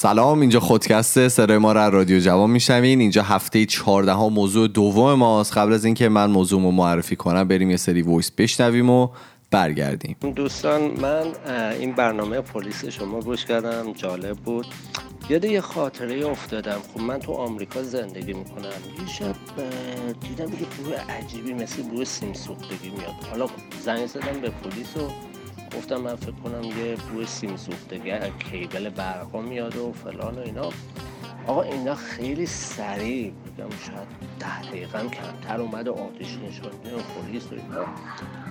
سلام اینجا خودکسته صدای ما را رادیو جوان میشنوین. اینجا هفته 14 ها موضوع دوم ماست. قبل از اینکه من موضوع رو معرفی کنم بریم یه سری voice بشنویم و برگردیم. دوستان من این برنامه پلیس شما گوش کردم جالب بود. یاد یه خاطره افتادم. خب من تو آمریکا زندگی می‌کنم. یه شب دیدم یه بوی عجیبی مثل بوی سیم سوختگی میاد. حالا زنگ زدم به پلیس و گفتم من فکر کنم یه بوی سیم سوختگی کیبل برقا میاد و فلان و اینا. آقا اینا خیلی سریع بگم شاید ده دقیقه کمتر اومد و آتیش نشون پلیس و اینا.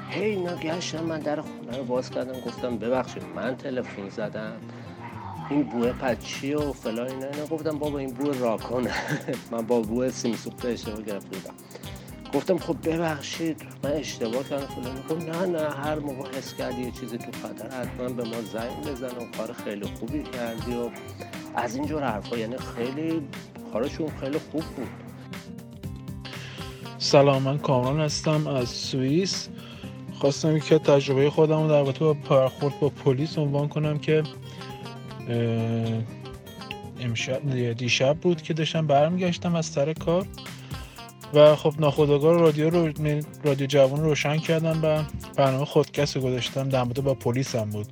هی اینا گشتم من در خونه رو باز کردم گفتم ببخشید من تلفن زدم. این بوه پچی و فلان اینا اینا گفتم بابا این بوه راکانه. من با بوه سیم سوخته اشتباه گرفته بودم. گفتم خب ببخشید من اشتباه کردم. فلان گفت نه نه هر موقع حس کردی یه چیزی تو خطر حتما به ما زنگ بزن و کار خیلی خوبی کردی و از اینجور حرفا یعنی خیلی کارشون خیلی خوب بود. سلام من کامران هستم از سوئیس. خواستم که تجربه خودم رو در رابطه با برخورد با پلیس عنوان کنم که امشب دیشب بود که داشتم برمیگشتم از سر کار. و خب ناخودآگاه رادیو رو رادیو جوان روشن کردم و برنامه خودکس رو گذاشتم. در با پلیس هم بود.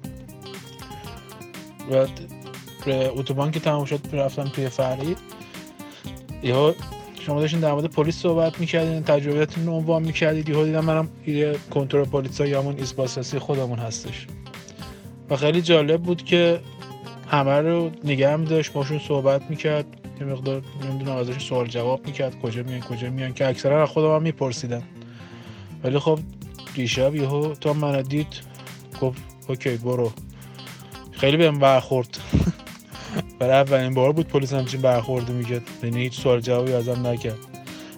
و اتوبان که تمام شد رفتم توی فرید یا شما داشتین در مورد پلیس صحبت می‌کردین تجربیاتتون رو عنوان می‌کردید. یهو دیدم منم یه کنترل پلیسا یا همون ایسباساسی خودمون هستش. و خیلی جالب بود که همه رو نگه داشت باشون صحبت می‌کرد. یه مقدار نمی‌دونم ازش سوال جواب می‌کرد کجا میان کجا میان که اکثرا از خودم هم میپرسیدن. ولی خب دیشب یهو تا من دید گفت اوکی برو. خیلی بهم برخورد. برای اولین بار بود پلیس همچین برخورده می‌کرد. یعنی هیچ سوال جوابی ازم نکرد.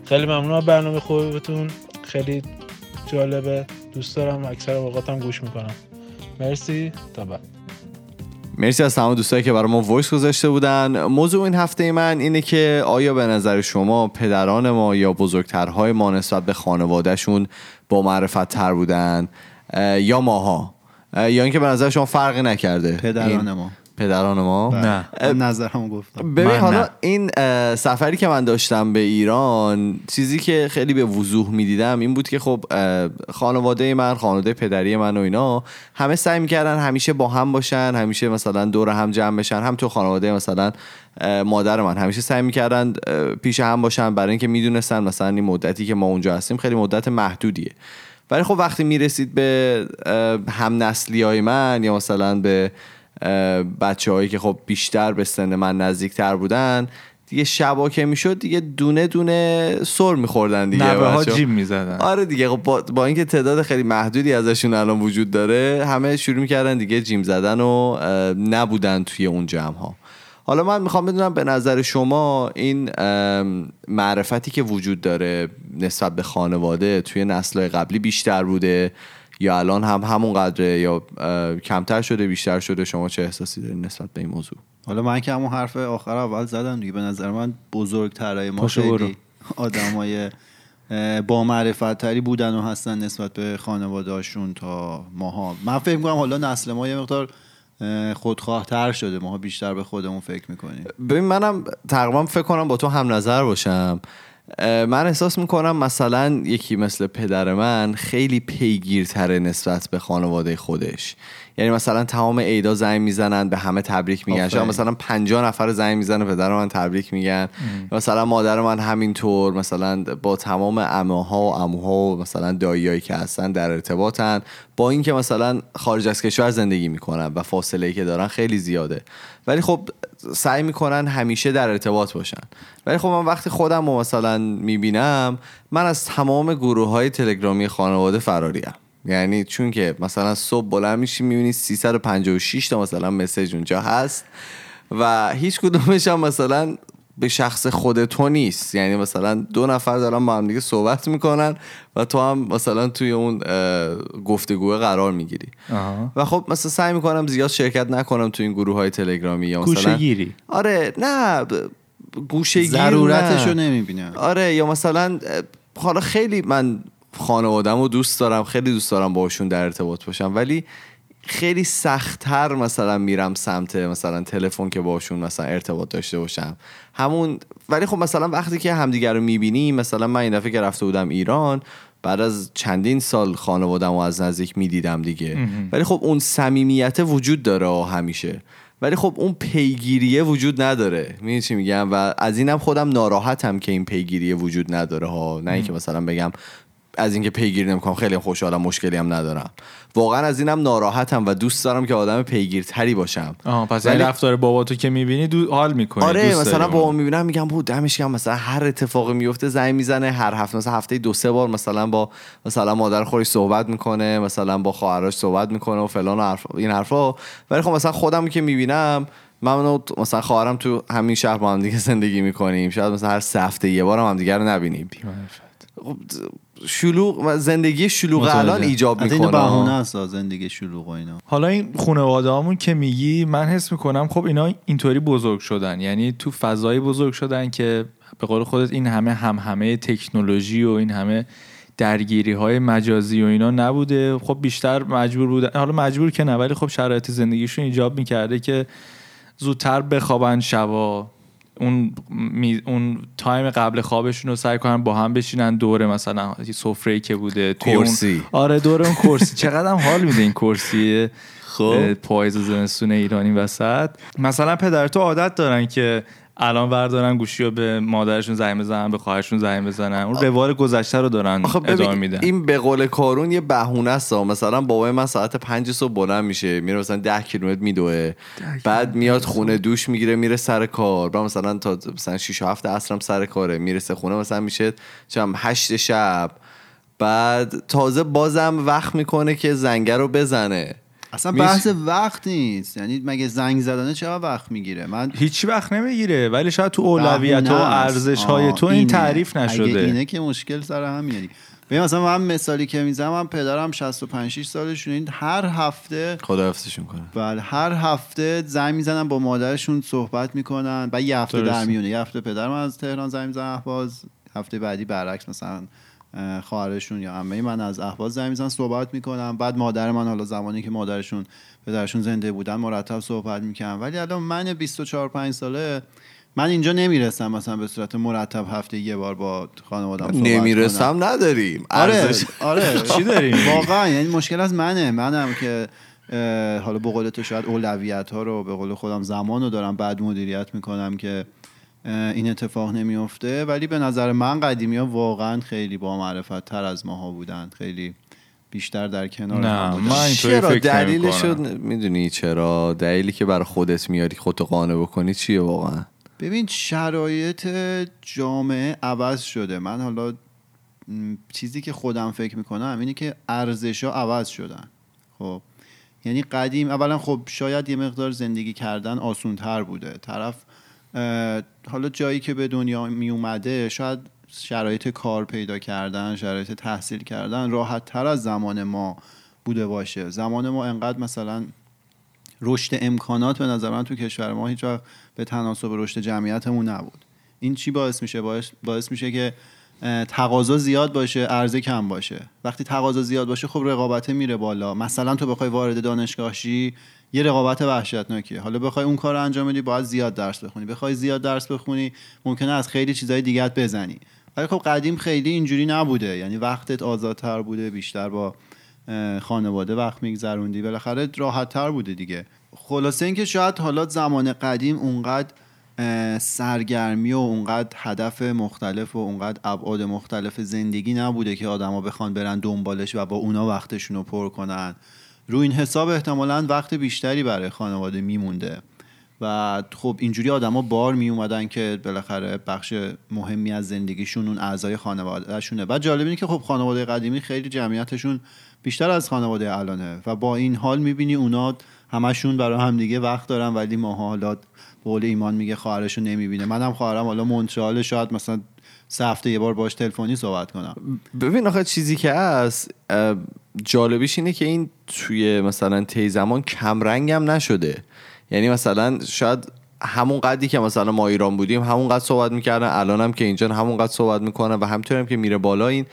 خیلی ممنون برنامه خوبتون خیلی جالبه. دوست دارم اکثر اوقاتم گوش می‌کنم. مرسی. تا بعد. مرسی از تمام دوستایی که برای ما وایس گذاشته بودن. موضوع این هفته من اینه که آیا به نظر شما پدران ما یا بزرگترهای ما نسبت به خانوادهشون با معرفت تر بودن یا ماها؟ یا اینکه به نظر شما فرقی نکرده؟ پدران ما. پدران ما. نه. نظرم گفتم. ببین حالا این سفری که من داشتم به ایران چیزی که خیلی به وضوح می‌دیدم این بود که خب خانواده من خانواده پدری من و اینا همه سعی می‌کردن همیشه با هم باشن همیشه مثلا دور هم جمع بشن هم تو خانواده مثلا مادر من. همیشه سعی می‌کردن پیش هم باشن برای اینکه می‌دونستن مثلا این مدتی که ما اونجا هستیم خیلی مدت محدودیه. ولی خب وقتی می‌رسید به هم نسلی های من یا مثلا به بچه هایی که خب بیشتر به سن من نزدیکتر بودن دیگه شبا که می‌شد دیگه دونه دونه سر میخوردن دیگه نوه ها جیم می‌زدن. آره دیگه خب با, با اینکه تعداد خیلی محدودی ازشون الان وجود داره همه شروع می‌کردن دیگه جیم زدن و نبودن توی اون جمع ها حالا من می‌خوام بدونم به نظر شما این معرفتی که وجود داره نسبت به خانواده توی نسلهای قبلی بیشتر بوده؟ یا الان هم همون قدره یا کمتر شده بیشتر شده شما چه احساسی دارین نسبت به این موضوع؟ حالا من که همون حرف آخر اول زدم دیگه به نظر من بزرگترهای ما خیلی آدمای با معرفت تری بودن و هستن نسبت به خانوادهاشون تا ماها. من فکر می‌کنم حالا نسل ما یه مقدار خودخواه تر شده. ماها بیشتر به خودمون فکر می‌کنیم. ببین منم تقریبا فکر کنم با تو هم نظر باشم. من احساس می‌کنم مثلا یکی مثل پدر من خیلی پیگیرتره نسبت به خانواده خودش. یعنی مثلا تمام عیدا زنگ می‌زنن به همه تبریک میگن. شاید مثلا 50 نفر زنگ می‌زنه پدر من تبریک میگن. مثلا مادر من همینطور مثلا با تمام عموها و عموها و مثلا داییایی که هستن در ارتباطن. با اینکه مثلا خارج از کشور زندگی می‌کنن و فاصله ای که دارن خیلی زیاده. ولی خب سعی می‌کنن همیشه در ارتباط باشن. ولی خب من وقتی خودم رو مثلا می‌بینم من از تمام گروه های تلگرامی خانواده فراریم یعنی چون که مثلا صبح بلند میشی می‌بینی 356 تا مثلا مسیج اونجا هست و هیچ کدومش هم مثلا به شخص خود تو نیست. یعنی مثلا دو نفر دارن با هم دیگه صحبت می‌کنن و تو هم مثلا توی اون گفتگوه قرار می‌گیری. و خب مثلا سعی می‌کنم زیاد شرکت نکنم توی این گروه های تلگرامی یا مثلا گیری آره نه گوشه ضرورتشو نمی‌بینم. آره یا مثلا حالا خیلی من خانوادم رو دوست دارم خیلی دوست دارم باشون در ارتباط باشم. ولی خیلی سختتر مثلا میرم سمت مثلا تلفن که باشون مثلا ارتباط داشته باشم. همون ولی خب مثلا وقتی که همدیگر رو می‌بینیم مثلا من این دفعه که رفته بودم ایران بعد از چندین سال خانوادم و از نزدیک می‌دیدم دیگه. ولی خب اون صمیمیت وجود داره همیشه. ولی خب اون پیگیریه وجود نداره. می‌دونی چی میگم؟ و از اینم خودم ناراحتم که این پیگیریه وجود نداره ها. نه اینکه مثلا بگم از اینکه پیگیری نمی‌کنم خیلی خوشحالم مشکلی هم ندارم. واقعا از اینم ناراحتم و دوست دارم که آدم پیگیرتری باشم. آه پس ولی... رفتار بابا تو که می‌بینی دو حال می‌کنی آره مثلا بابا می‌بینم میگم بود دمش گرم مثلا هر اتفاقی میفته زنگ می‌زنه هر هفته مثلا هفته دو سه بار مثلا با مثلا مادر خودش صحبت می‌کنه مثلا با خواهرش صحبت می‌کنه و فلان و حرف... این حرفا. ولی خب مثلا خودم که می‌بینم من مثلا خواهرم تو همین شهر با هم دیگه زندگی می‌کنیم. شاید مثلا هر سه هفته یه بار هم دیگه رو نبینیم. خب شلوغ زندگی شلوغ الان ایجاب می‌کنه. بهونه است زندگی شلوغ و اینا. حالا این خانواده همون که میگی من حس می‌کنم خب اینا اینطوری بزرگ شدن. یعنی تو فضای بزرگ شدن که به قول خودت این همه هم همه تکنولوژی و این همه درگیری های مجازی و اینا نبوده. خب بیشتر مجبور بودن حالا مجبور که نه ولی خب شرایط زندگیشون ایجاب می‌کرده که زودتر بخوابن شبا. اون می... اون تایم قبل خوابشون رو سعی کنن با هم بشینن. دوره مثلا سفره که بوده توی کرسی. اون... آره دوره اون کرسی. چقدر هم حال میده این کرسی. خب. پاییز زمستون ایرانی وسط. مثلا پدر تو عادت دارن که الان بردارن گوشی رو به مادرشون زنگ بزنن به خواهرشون زنگ بزنن. اون روال گذشته رو دارن ادامه میدن. این به قول کارون یه بهونه است مثلا بابای من ساعت 5 صبح بلند میشه میره مثلا 10 کیلومتر میدوه. بعد میاد خونه دوش می‌گیره میره سر کار. بعد مثلا تا مثلا 6 7 عصرم سر کاره. می‌رسه خونه مثلا میشه چم 8 شب. بعد تازه بازم وقت می‌کنه که زنگه رو بزنه. اصلا بحث وقت نیست. یعنی مگه زنگ زدنه چرا وقت می‌گیره؟ من هیچ وقت نمی‌گیره ولی شاید تو اولویت و ارزش های تو این تعریف نشده. اگه اینه که مشکل سر همینه ببین مثلا من مثالی که می‌زنم من پدرم 65 6 سالشون این هر هفته خدا حفظشون کنه. بله هر هفته زنگ می‌زنن با مادرشون صحبت می‌کنن و یه هفته در میونه. یه هفته پدرم از تهران زنگ می‌زنن باز هفته بعدی برعکس مثلا خواهرشون یا عمه من از احواز زنگ می‌زنن صحبت می‌کنم. بعد مادر من حالا زمانی که مادرشون پدرشون زنده بودن مرتب صحبت می‌کنم ولی الان من 24 5 ساله من اینجا نمی‌رسم مثلا به صورت مرتب هفته یه بار با خانوادم صحبت نمی‌رسم نداریم. آره آره. چی داریم؟ واقعا یعنی مشکل از منه. منم که حالا به قول تو شاید اولویت ها رو به قول خودم زمان رو دارم بعد مدیریت می‌کنم که این اتفاق نمیفته ولی به نظر من قدیمی ها واقعا خیلی با معرفت تر از ماها بودن خیلی بیشتر در کنار نه من چرا؟ دلیلش می‌دونی چرا؟ دلیلی که برای خودت میاری خودتو قانع بکنی چیه واقعا؟ ببین شرایط جامعه عوض شده. من حالا چیزی که خودم فکر می‌کنم اینه که ارزش ها عوض شدن. خب یعنی قدیم اولا خب شاید یه مقدار زندگی کردن آسون تر بوده. طرف حالا جایی که به دنیا می اومده شاید شرایط کار پیدا کردن شرایط تحصیل کردن راحت تر از زمان ما بوده باشه. زمان ما انقدر مثلا رشد امکانات به نظر من تو کشور ما هیچ وقت به تناسب رشد جمعیتمون نبود. این چی باعث میشه؟ باعث, باعث میشه که تقاضا زیاد باشه عرضه کم باشه. وقتی تقاضا زیاد باشه خب رقابت میره بالا. مثلا تو بخوای وارد دانشگاه شی یه رقابت وحشتناکیه حالا بخوای اون کار رو انجام بدی باید زیاد درس بخونی. بخوای زیاد درس بخونی ممکنه از خیلی چیزهای دیگه بزنی. ولی خب قدیم خیلی اینجوری نبوده. یعنی وقتت آزادتر بوده بیشتر با خانواده وقت میگذروندی. بالاخره راحتتر بوده دیگه. خلاصه اینکه شاید حالا زمان قدیم اونقدر سرگرمی و اونقدر هدف مختلف و اونقدر ابعاد مختلف زندگی نبوده که آدما بخوان برن دنبالش و با اونا وقتشون رو پر کنن. رو این حساب احتمالا وقت بیشتری برای خانواده میمونده. و خب اینجوری آدما بار می اومدن که بالاخره بخش مهمی از زندگیشون اون اعضای خانوادهشونه. و جالب اینه که خب خانواده قدیمی خیلی جمعیتشون بیشتر از خانواده الانه و با این حال می‌بینی اونا همشون برای همدیگه وقت دارن ولی ماها حالا قول ایمان میگه خواهرشو نمی‌بینه. منم خواهرم حالا مونترال شاید مثلا سه هفته یه بار باش تلفنی صحبت کنم. ببین آخه چیزی که هست جالبیش اینه که این توی مثلا تی زمان کمرنگ هم نشده. یعنی مثلا شاید همون قدری که مثلا ما ایران بودیم همون قد صحبت می‌کردن الان هم که اینجا همون قد صحبت می‌کنن و همطور هم که میره بالا این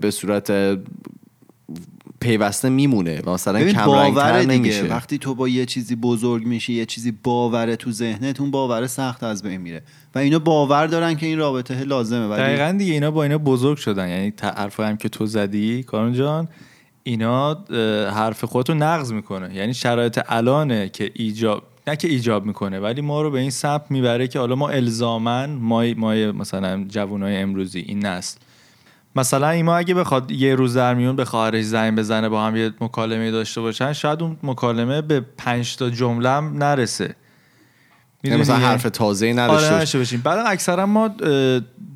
به صورت پیوسته میمونه و مثلا باور دیگه. نمیشه. وقتی تو با یه چیزی بزرگ میشی یه چیزی باوره تو ذهنت اون باور سخت از بین میره. و اینا باور دارن که این رابطه لازمه ولی دقیقا دیگه اینا با اینا بزرگ شدن. یعنی حرف هم که تو زدی کارون جان اینا حرف خودتو نقض می‌کنه. یعنی شرایط الانه که ایجاب نه که ایجاب می‌کنه ولی ما رو به این سمت می‌بره که حالا ما الزامن ما ما مثلا جوانای امروزی این نسل مثلا ایما اگه بخواد یه روز در میون به خواهرش زنگ بزنه با هم یه مکالمه داشته باشن شاید اون مکالمه به پنج تا جمله هم نرسه. یعنی مثلا؟ حرف تازه آره نداشته باشیم. بعد اکثرا ما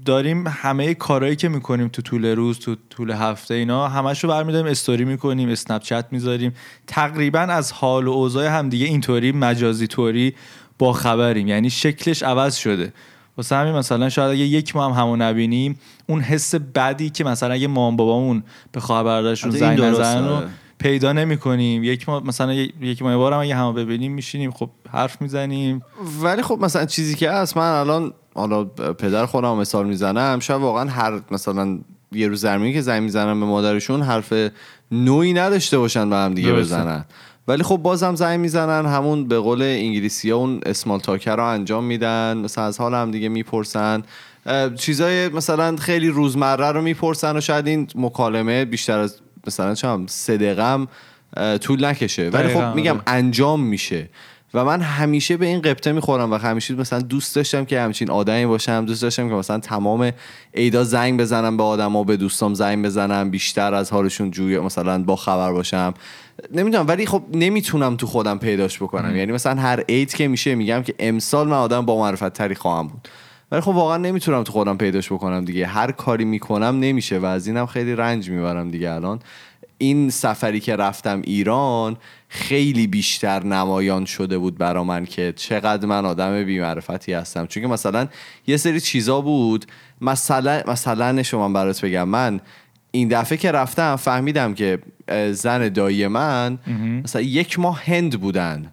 داریم همه کارهایی که می‌کنیم تو طول روز تو طول هفته اینا همشو برمیداریم استوری می‌کنیم اسنپ چت می‌ذاریم. تقریبا از حال و اوضاع هم دیگه اینطوری مجازی طوری با خبریم. یعنی شکلش عوض شده. واسه همین مثلا شاید اگه یک ما هم همو نبینیم اون حس بدی که مثلا اگه مام بابامون به خواهر برادرشون زنگ نزنن رو. پیدا نمی کنیم یک ما مثلا یک ماه بار هم اگه همو ببینیم میشینیم خب حرف می‌زنیم ولی خب مثلا چیزی که هست من الان حالا پدر خودم مثال می‌زنم شاید واقعا هر مثلا یه روز زمینی که زنگ می‌زنم به مادرشون حرف نوعی نداشته باشن به هم دیگه. بزنن ولی خب بازم زنگ می‌زنن همون به قول انگلیسی ها اون اسمال تاکر رو انجام میدن مثلا از حال هم دیگه می‌پرسن. چیزای مثلا خیلی روزمره رو می‌پرسن و شاید این مکالمه بیشتر از مثلا چم سه طول نکشه. ولی خب میگم آره. انجام میشه. و من همیشه به این قبطه می‌خورم و همیشه مثلا دوست داشتم که همچین آدمی باشم دوست داشتم که مثلا تمام عیدا زنگ بزنم به آدما به دوستام زنگ بزنم بیشتر از حالشون جوی مثلا با خبر باشم. نمی‌دونم ولی خب نمی‌تونم تو خودم پیداش بکنم. یعنی مثلا هر عید که میشه میگم که امسال من آدم با معرفت تری خواهم بود. ولی خب واقعا نمی‌تونم تو خودم پیداش بکنم دیگه. هر کاری می‌کنم نمیشه و از اینم خیلی رنج می‌برم دیگه الان. این سفری که رفتم ایران خیلی بیشتر نمایان شده بود برا من که چقدر من آدم بیمعرفتی هستم. چون که مثلا یه سری چیزا بود. مثلا مثلا شما برات بگم من این دفعه که رفتم فهمیدم که زن دایی من مثلا یک ماه هند بودن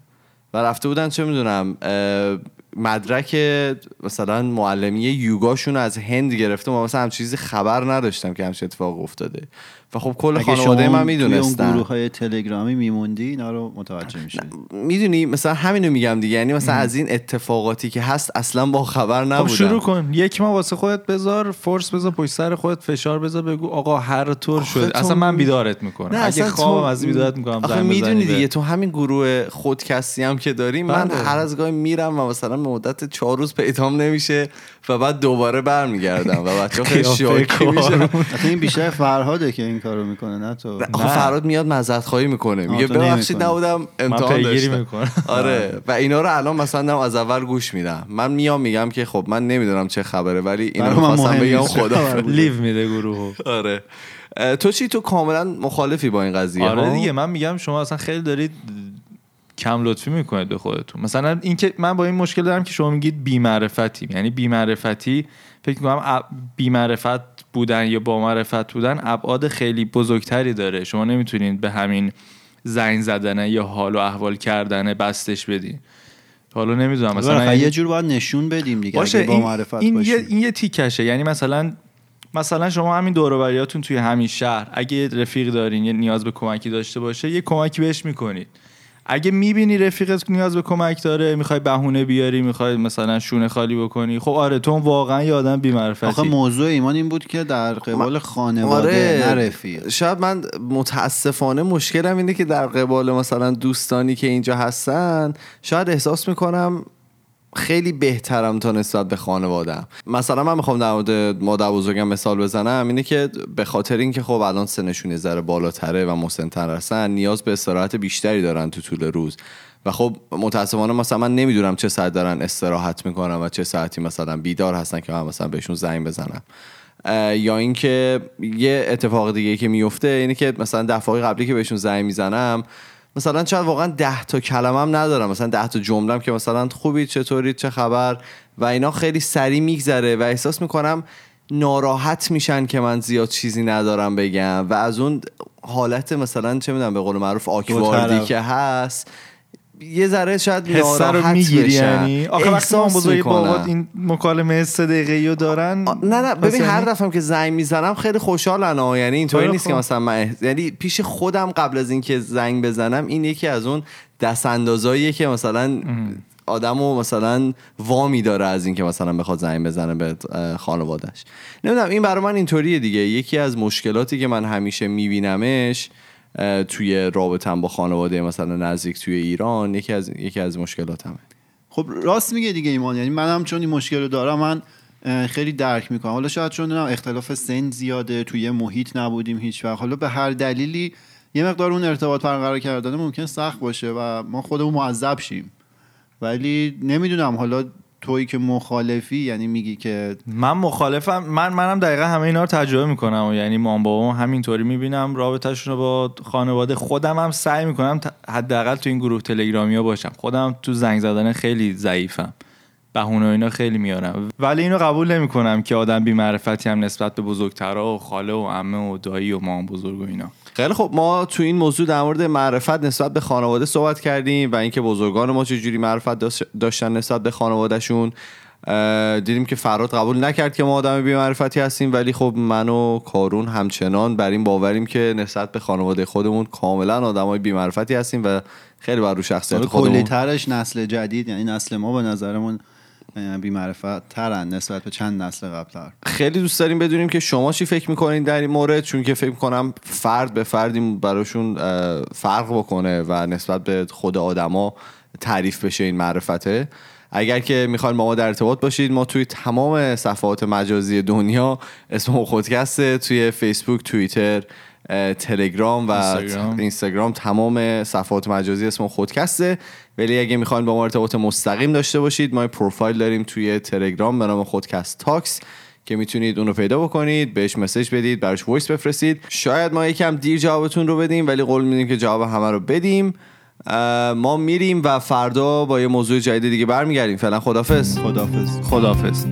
و رفته بودن چه می‌دونم مدرک مثلا معلمی یوگاشون از هند گرفته ما مثلا هم چیزی خبر نداشتم که همچین اتفاق افتاده. و خب کل خانواده من توی اون می‌دونستن گروه های تلگرامی میموندی اینا رو متوجه میشه می‌دونی مثلا همینو میگم دیگه. یعنی مثلا از این اتفاقاتی که هست اصلا با خبر خب نبودم. شروع کن. یک ماه واسه خودت بذار فورس بذار پشت سر خودت فشار بذار بگو آقا هر طور شد. تو اصلا من بیدارت می‌کنم. نه اگه خوابم تو- از بیدارت می‌کنم آخه می‌دونی دیگه تو همین گروه خودکستی هم که داریم من بله. هر از گاهی میرم و مثلا به مدت چهار روز پیدام نمیشه و بعد دوباره برمیگردم و بچه خیلی میشن. حتی این بیشتر فرهاده که این کارو می‌کنه نه تو آخه فراد میاد مزد خواهی می‌کنه میگه ببخشید. نبودم امتحان پیگیری داشتم. آره و اینا رو الان مثلا از اول گوش میدم من میام میگم که خب من نمی‌دونم چه خبره ولی اینا رو خواستم بگم. خدا. لیو میده گروه آره تو چی تو کاملا مخالفی با این قضیه آره؟ دیگه من میگم شما اصلا خیلی دارید کم لطفی می‌کنید به خودتون. مثلا اینکه من با این مشکل دارم که شما میگید بی‌معرفتی یعنی بی‌معرفتی فکر می‌کنم بی‌معرفت بودن یا با معرفت بودن ابعاد خیلی بزرگتری داره. شما نمی‌تونید به همین زنگ زدنه یا حال و احوال کردنه بستش بدین. حالا نمی‌دونم مثلا یه جور باید نشون بدیم دیگه باشه با این, معرفت این, باشیم. یه, این یه تیکشه. یعنی مثلا مثلا شما همین دور توی همین شهر اگه رفیق دارین یه نیاز به کمکی داشته باشه یه کمکی بهش می‌کنید. اگه می‌بینی رفیقت نیاز به کمک داره می‌خوای بهونه بیاری می‌خوای مثلا شونه خالی بکنی خب آره تو واقعا یه آدم آخه بی‌معرفتی موضوع ایمان این بود که در قبال خانواده آره نه رفیق. شاید من متاسفانه مشکلم اینه که در قبال مثلا دوستانی که اینجا هستن شاید احساس می‌کنم خیلی بهترم تا نسبت به خانوادم مثلا من می‌خوام در مورد مادر بزرگم مثال بزنم اینه که به خاطر اینکه خب الان سنشون ذره بالاتره و مسنتر هستن نیاز به استراحت بیشتری دارن تو طول روز. و خب متاسفانه مثلا من نمی‌دونم چه ساعت دارن استراحت می‌کنن و چه ساعتی مثلا بیدار هستن که من مثلا بهشون زنگ بزنم. یا اینکه یه اتفاق دیگه که میفته اینه که مثلا دفعه قبلی که بهشون زنگ می‌زنم مثلا شاید واقعا ده تا کلمم ندارم. مثلا ده تا جملم که مثلا خوبی چطوری چه خبر؟ و اینا خیلی سریع میگذره و احساس می‌کنم ناراحت میشن که من زیاد چیزی ندارم بگم. و از اون حالت مثلا چه می‌دونم به قول معروف آکواردی. که هست یه ذره شاید حسه رو می‌گیری. یعنی آخه وقتی بزرگی. بابات این مکالمه سه دقیقه رو دارن آ، نه نه ببین هر یعنی- دفعه که زنگ می‌زنم خیلی خوشحالن ها یعنی اینطوری خیلی نیست که خوب. مثلا من یعنی پیش خودم قبل از اینکه زنگ بزنم این یکی از اون دست اندازاییه که مثلا آدمو مثلا وامی داره از اینکه مثلا بخواد زنگ بزنه به اه، خانوادش نمی‌دونم این برای من اینطوریه دیگه یکی از مشکلاتی که من همیشه میبینمش توی رابطم با خانواده مثلا نزدیک توی ایران یکی از یکی از مشکلاتمه خب راست میگه دیگه ایمان. یعنی منم چون این مشکل رو دارم من خیلی درک می‌کنم. حالا شاید چون اختلاف سن زیاده توی محیط نبودیم هیچ وقت. حالا به هر دلیلی یه مقدار اون ارتباط برقرار کردن ممکن سخت باشه و ما خودمون معذب شیم. ولی نمی‌دونم حالا تویی که مخالفی یعنی میگی که من مخالفم من منم دقیقا همه اینا رو تجربه می‌کنم و یعنی مام بابام همینطوری می‌بینم رابطهشون رو با خانواده خودم هم سعی می‌کنم حداقل تو این گروه تلگرامی ها باشم. خودم تو زنگ زدن خیلی ضعیفم. بهونه اینا خیلی میارم. ولی اینو قبول نمی‌کنم که آدم بی معرفتی هم نسبت به بزرگترها و خاله و عمه و دایی و مام بزرگ و اینا. خیلی خب ما تو این موضوع در مورد معرفت نسبت به خانواده صحبت کردیم و اینکه بزرگان ما چجوری معرفت داشت- داشتن نسبت به خانوادهشون. دیدیم که فراد قبول نکرد که ما آدم بی معرفتی هستیم ولی خب من و کارون همچنان بر این باوریم که نسبت به خانواده خودمون کاملا آدمای بی معرفتی هستیم و خیلی بر رو شخصیت کلی خودمون. ترش نسل جدید یعنی نسل ما به نظرمون بی معرفت ترن نسبت به چند نسل قبلتر. خیلی دوست داریم بدونیم که شما چی فکر می‌کنین در این مورد؟ چون که فکر می‌کنم فرد به فردی براشون فرق بکنه و نسبت به خود آدما تعریف بشه این معرفته. اگر که می‌خواین با ما در ارتباط باشید ما توی تمام صفحات مجازی دنیا اسم خودکسته توی فیسبوک توییتر تلگرام و اینستاگرام. اینستاگرام تمام صفحات مجازی اسم خودکسته. ولی اگه می‌خواین با ما ارتباط مستقیم داشته باشید ما پروفایل داریم توی تلگرام به نام خودکست Talks که می‌تونید اون رو پیدا بکنید بهش message بدید براش voice بفرستید. شاید ما یکم دیر جوابتون رو بدیم ولی قول میدیم که جواب همه رو بدیم. ما میریم و فردا با یه موضوع جدید دیگه برمیگردیم. فعلا خدافظ خدافظ خداحافظ.